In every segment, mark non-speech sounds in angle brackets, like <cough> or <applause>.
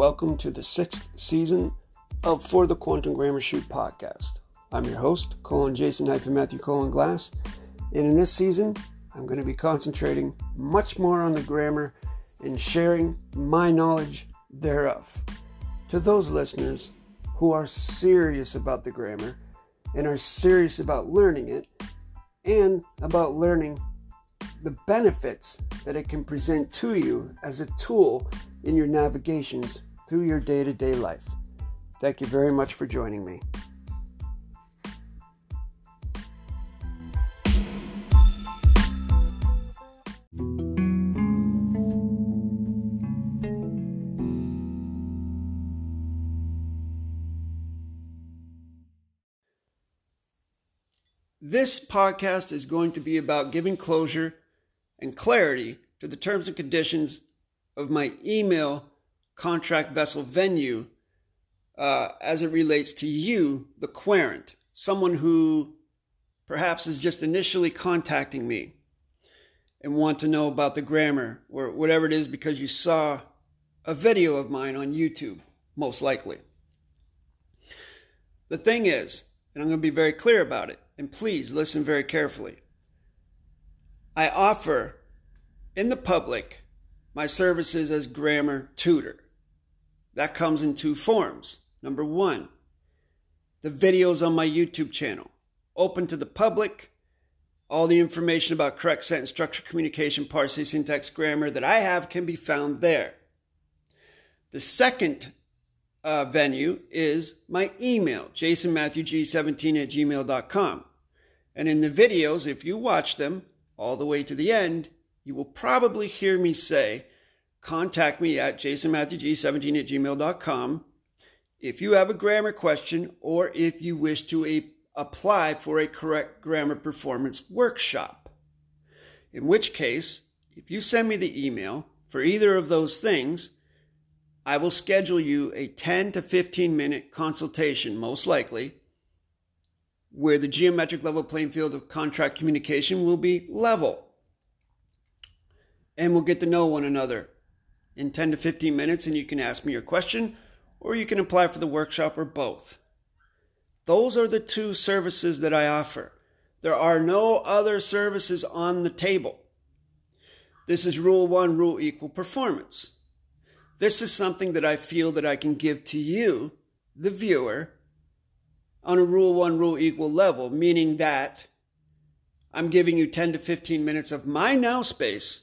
welcome to the sixth season of For the Quantum Grammar Shoot podcast. I'm your host, Colin Jason hyphen Matthew Colin Glass, and in this season, I'm going to be concentrating much more on the grammar and sharing my knowledge thereof. To those listeners who are serious about the grammar and are serious about learning it, and about learning the benefits that it can present to you as a tool in your navigations through your day to day life. Thank you very much for joining me. This podcast is going to be about giving closure and clarity to the terms and conditions of my email contract vessel venue uh, as it relates to you, the querent, someone who perhaps is just initially contacting me and want to know about the grammar or whatever it is because you saw a video of mine on YouTube, most likely. The thing is, and I'm going to be very clear about it, and please listen very carefully. I offer in the public my services as grammar tutor. That comes in two forms. Number one, the videos on my YouTube channel, open to the public. All the information about correct sentence structure, communication, parsing, syntax, grammar that I have can be found there. The second uh, venue is my email, jasonmatthewg17 at gmail.com. And in the videos, if you watch them all the way to the end, you will probably hear me say, contact me at jasonmatthewg17 at gmail.com if you have a grammar question or if you wish to a, apply for a correct grammar performance workshop. In which case, if you send me the email for either of those things, I will schedule you a 10 to 15 minute consultation, most likely, where the geometric level playing field of contract communication will be level. And we'll get to know one another in 10 to 15 minutes, and you can ask me your question or you can apply for the workshop or both. Those are the two services that I offer. There are no other services on the table. This is rule one, rule equal performance. This is something that I feel that I can give to you, the viewer, on a rule one, rule equal level, meaning that I'm giving you 10 to 15 minutes of my now space,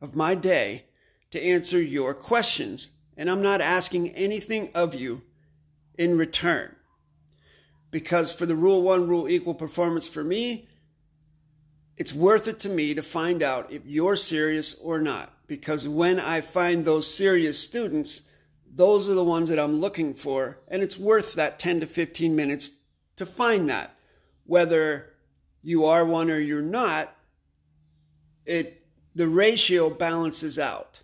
of my day, to answer your questions. And I'm not asking anything of you in return. Because for the rule one, rule equal performance for me, it's worth it to me to find out if you're serious or not. Because when I find those serious students, those are the ones that I'm looking for. And it's worth that 10 to 15 minutes to find that. Whether you are one or you're not, it the ratio balances out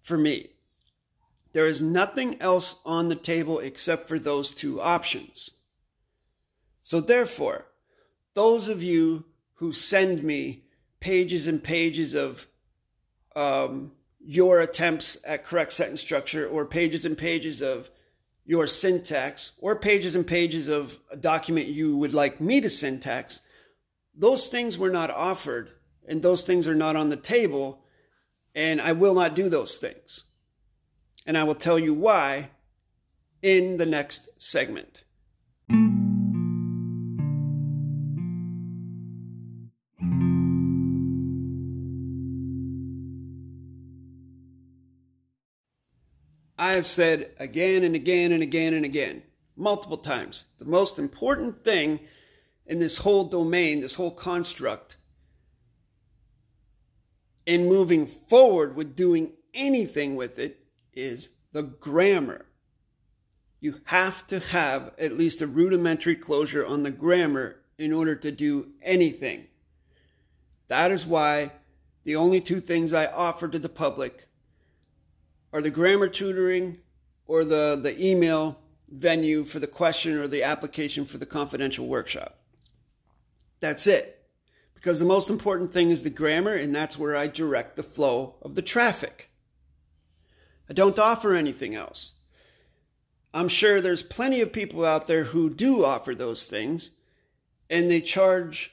for me. There is nothing else on the table except for those two options. So, therefore, those of you who send me pages and pages of um, your attempts at correct sentence structure, or pages and pages of your syntax, or pages and pages of a document you would like me to syntax, those things were not offered and those things are not on the table, and I will not do those things. And I will tell you why in the next segment. I have said again and again and again and again, multiple times, the most important thing in this whole domain, this whole construct, in moving forward with doing anything with it is the grammar. You have to have at least a rudimentary closure on the grammar in order to do anything. That is why the only two things I offer to the public are the grammar tutoring or the, the email venue for the question or the application for the confidential workshop. That's it because the most important thing is the grammar, and that's where I direct the flow of the traffic. I don't offer anything else. I'm sure there's plenty of people out there who do offer those things and they charge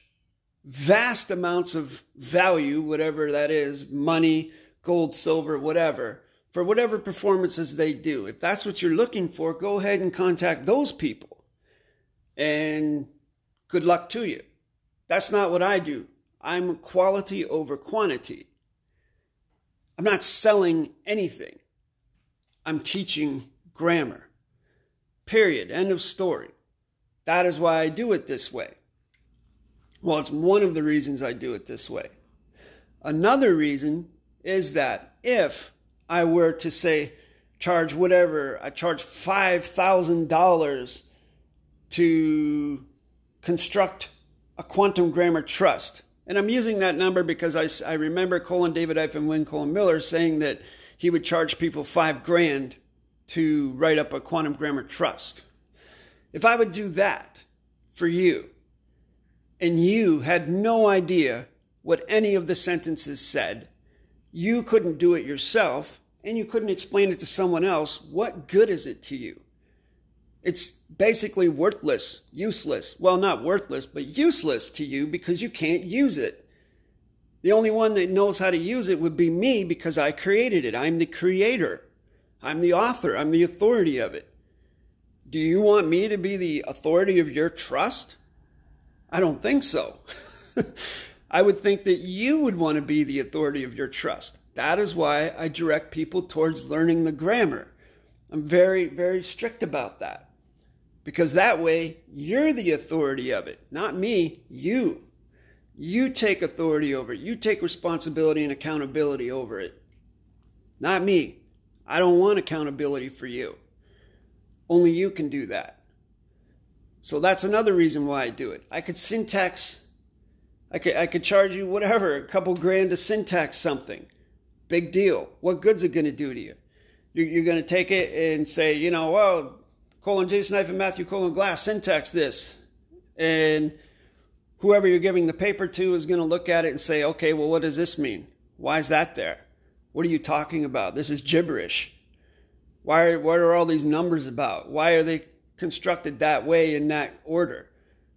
vast amounts of value, whatever that is money, gold, silver, whatever for whatever performances they do. If that's what you're looking for, go ahead and contact those people. And good luck to you. That's not what I do. I'm quality over quantity. I'm not selling anything. I'm teaching grammar. Period. End of story. That is why I do it this way. Well, it's one of the reasons I do it this way. Another reason is that if I were to say, charge whatever, I charge $5,000 to construct a quantum grammar trust. And I'm using that number because I, I remember Colin David Ife and Wynn Colin Miller saying that he would charge people five grand to write up a quantum grammar trust. If I would do that for you, and you had no idea what any of the sentences said, you couldn't do it yourself, and you couldn't explain it to someone else, what good is it to you? It's basically worthless, useless. Well, not worthless, but useless to you because you can't use it. The only one that knows how to use it would be me because I created it. I'm the creator. I'm the author. I'm the authority of it. Do you want me to be the authority of your trust? I don't think so. <laughs> I would think that you would want to be the authority of your trust. That is why I direct people towards learning the grammar. I'm very, very strict about that. Because that way, you're the authority of it, not me, you. You take authority over it. You take responsibility and accountability over it. Not me. I don't want accountability for you. Only you can do that. So that's another reason why I do it. I could syntax, I could, I could charge you whatever, a couple grand to syntax something. Big deal. What good's it going to do to you? You're, you're going to take it and say, you know, well, Colin Jason and Matthew colon Glass syntax this. And whoever you're giving the paper to is going to look at it and say, okay, well, what does this mean? Why is that there? What are you talking about? This is gibberish. Why are, what are all these numbers about? Why are they constructed that way in that order,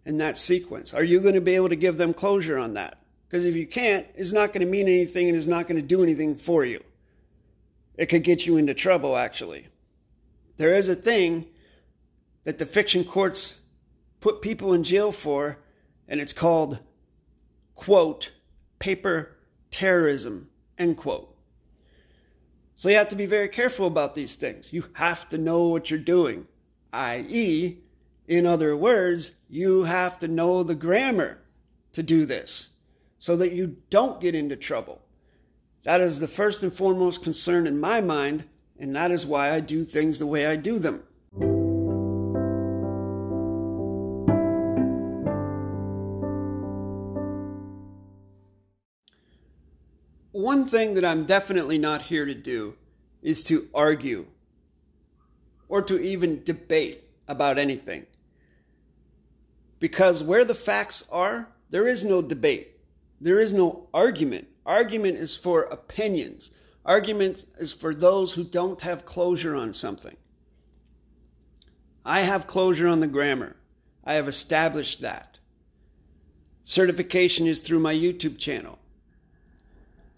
in that sequence? Are you going to be able to give them closure on that? Because if you can't, it's not going to mean anything and it's not going to do anything for you. It could get you into trouble, actually. There is a thing that the fiction courts put people in jail for, and it's called, quote, paper terrorism, end quote. So you have to be very careful about these things. You have to know what you're doing, i.e., in other words, you have to know the grammar to do this so that you don't get into trouble. That is the first and foremost concern in my mind, and that is why I do things the way I do them. Thing that I'm definitely not here to do is to argue or to even debate about anything. Because where the facts are, there is no debate. There is no argument. Argument is for opinions. Argument is for those who don't have closure on something. I have closure on the grammar. I have established that. Certification is through my YouTube channel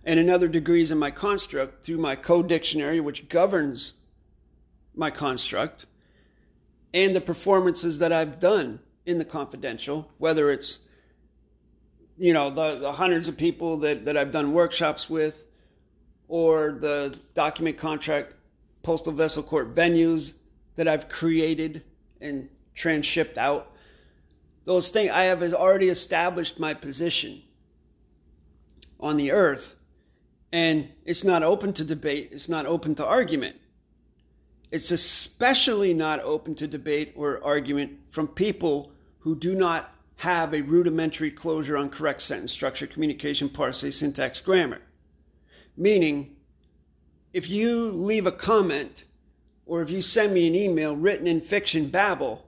and in other degrees in my construct through my code dictionary, which governs my construct, and the performances that I've done in the confidential, whether it's you know the, the hundreds of people that, that I've done workshops with, or the document contract postal vessel court venues that I've created and transshipped out. Those things I have already established my position on the earth and it's not open to debate, it's not open to argument. It's especially not open to debate or argument from people who do not have a rudimentary closure on correct sentence structure, communication, parse, syntax, grammar. Meaning, if you leave a comment or if you send me an email written in fiction babble,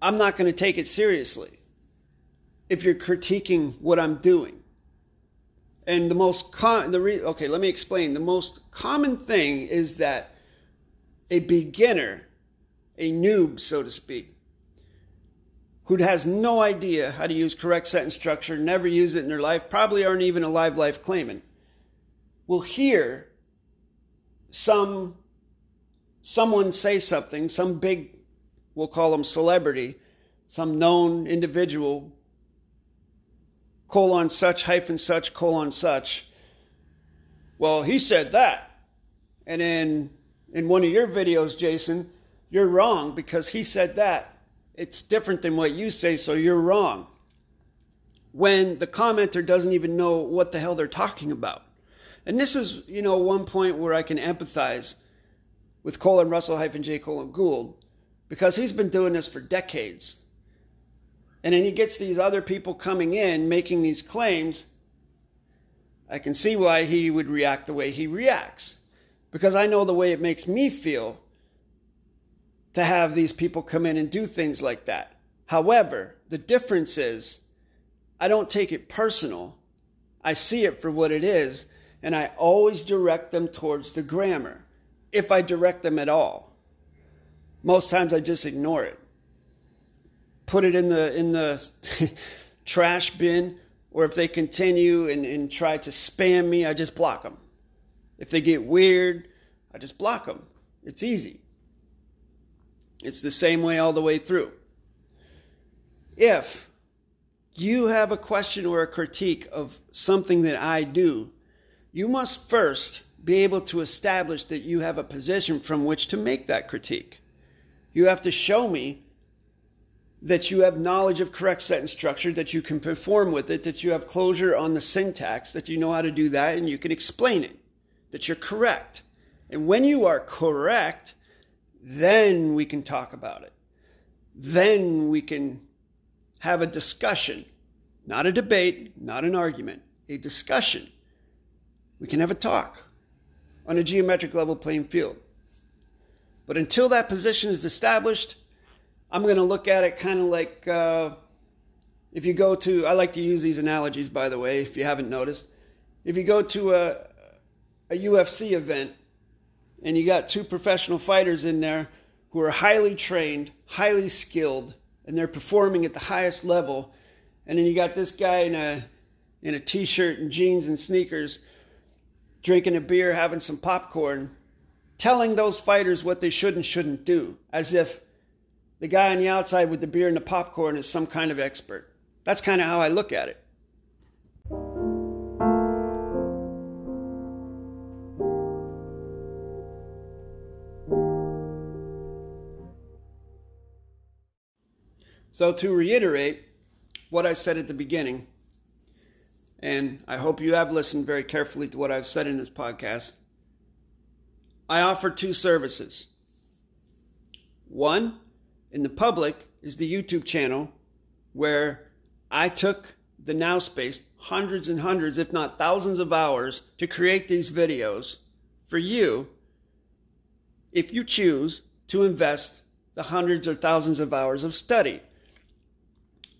I'm not going to take it seriously if you're critiquing what I'm doing. And the most the re- okay, let me explain. The most common thing is that a beginner, a noob, so to speak, who has no idea how to use correct sentence structure, never use it in their life, probably aren't even a live life claimant, will hear some someone say something, some big, we'll call them celebrity, some known individual, colon such, hyphen such, colon such. Well, he said that. And in, in one of your videos, Jason, you're wrong because he said that it's different than what you say, so you're wrong. When the commenter doesn't even know what the hell they're talking about. And this is, you know, one point where I can empathize with Colin Russell hyphen J Colin Gould because he's been doing this for decades. And then he gets these other people coming in making these claims. I can see why he would react the way he reacts because I know the way it makes me feel to have these people come in and do things like that. However, the difference is I don't take it personal. I see it for what it is, and I always direct them towards the grammar, if I direct them at all. Most times I just ignore it. Put it in the in the <laughs> trash bin, or if they continue and, and try to spam me, I just block them. If they get weird, I just block them. It's easy. It's the same way all the way through. If you have a question or a critique of something that I do, you must first be able to establish that you have a position from which to make that critique. You have to show me that you have knowledge of correct sentence structure, that you can perform with it, that you have closure on the syntax, that you know how to do that, and you can explain it, that you're correct. And when you are correct, then we can talk about it. Then we can have a discussion, not a debate, not an argument, a discussion. We can have a talk on a geometric level playing field. But until that position is established, I'm going to look at it kind of like uh, if you go to, I like to use these analogies, by the way, if you haven't noticed. If you go to a, a UFC event and you got two professional fighters in there who are highly trained, highly skilled, and they're performing at the highest level. And then you got this guy in a in a t-shirt and jeans and sneakers drinking a beer, having some popcorn, telling those fighters what they should and shouldn't do, as if the guy on the outside with the beer and the popcorn is some kind of expert. That's kind of how I look at it. So, to reiterate what I said at the beginning, and I hope you have listened very carefully to what I've said in this podcast, I offer two services. One, in the public, is the YouTube channel where I took the Now Space hundreds and hundreds, if not thousands of hours to create these videos for you if you choose to invest the hundreds or thousands of hours of study.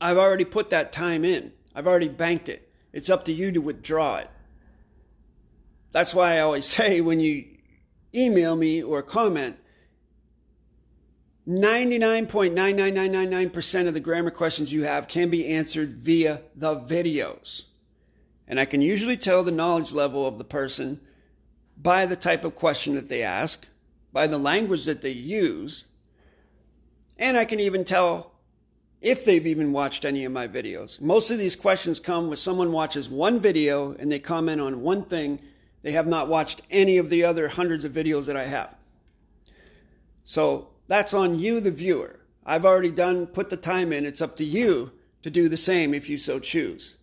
I've already put that time in. I've already banked it. It's up to you to withdraw it. That's why I always <laughs> say when you email me or comment, 99.99999% of the grammar questions you have can be answered via the videos. And I can usually tell the knowledge level of the person by the type of question that they ask, by the language that they use, and I can even tell if they've even watched any of my videos. Most of these questions come when someone watches one video and they comment on one thing. They have not watched any of the other hundreds of videos that I have. So that's on you, the viewer. I've already done, put the time in. It's up to you to do the same if you so choose.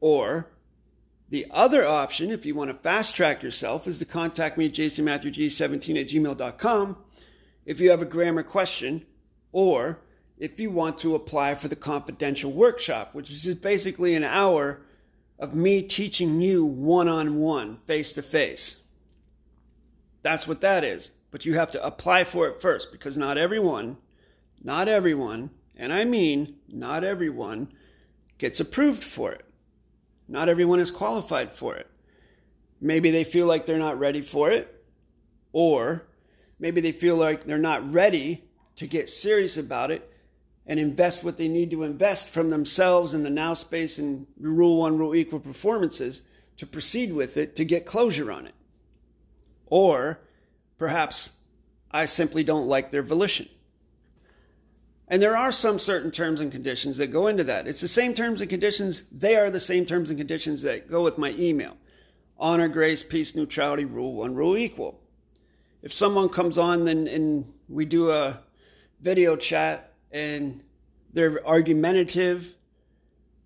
Or the other option, if you want to fast track yourself, is to contact me at jasonmatthewg17 at gmail.com if you have a grammar question or if you want to apply for the confidential workshop, which is basically an hour of me teaching you one on one, face to face. That's what that is. But you have to apply for it first because not everyone, not everyone, and I mean not everyone, gets approved for it. Not everyone is qualified for it. Maybe they feel like they're not ready for it, or maybe they feel like they're not ready to get serious about it and invest what they need to invest from themselves in the now space and rule one, rule equal performances to proceed with it to get closure on it. Or perhaps I simply don't like their volition. And there are some certain terms and conditions that go into that. It's the same terms and conditions, they are the same terms and conditions that go with my email honor, grace, peace, neutrality, rule one, rule equal. If someone comes on and, and we do a video chat and they're argumentative,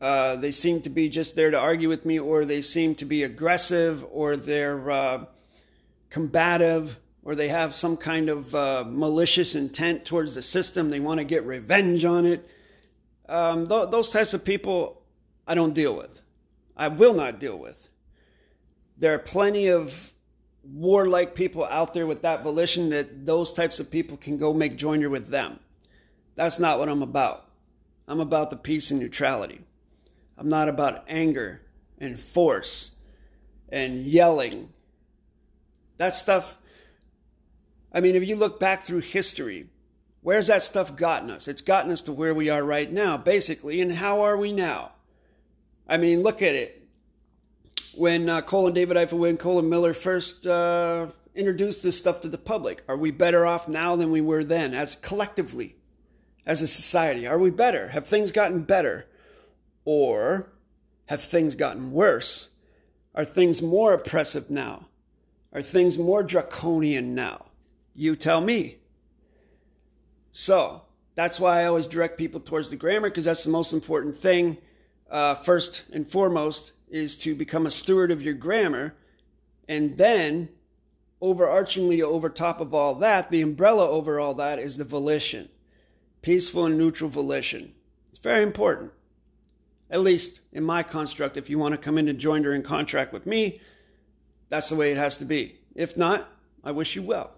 uh, they seem to be just there to argue with me, or they seem to be aggressive, or they're uh, combative, or they have some kind of uh, malicious intent towards the system. They want to get revenge on it. Um, th- those types of people, I don't deal with. I will not deal with. There are plenty of warlike people out there with that volition that those types of people can go make joiner with them. That's not what I'm about. I'm about the peace and neutrality. I'm not about anger and force and yelling. That stuff, I mean, if you look back through history, where's that stuff gotten us? It's gotten us to where we are right now, basically. And how are we now? I mean, look at it. When uh, Colin David Eiffel, Wynn Colin Miller first uh, introduced this stuff to the public, are we better off now than we were then, as collectively, as a society? Are we better? Have things gotten better? Or have things gotten worse? Are things more oppressive now? Are things more draconian now? You tell me. So that's why I always direct people towards the grammar because that's the most important thing. Uh, first and foremost is to become a steward of your grammar. And then, overarchingly, over top of all that, the umbrella over all that is the volition peaceful and neutral volition. It's very important at least in my construct, if you want to come in and join in contract with me, that's the way it has to be. If not, I wish you well.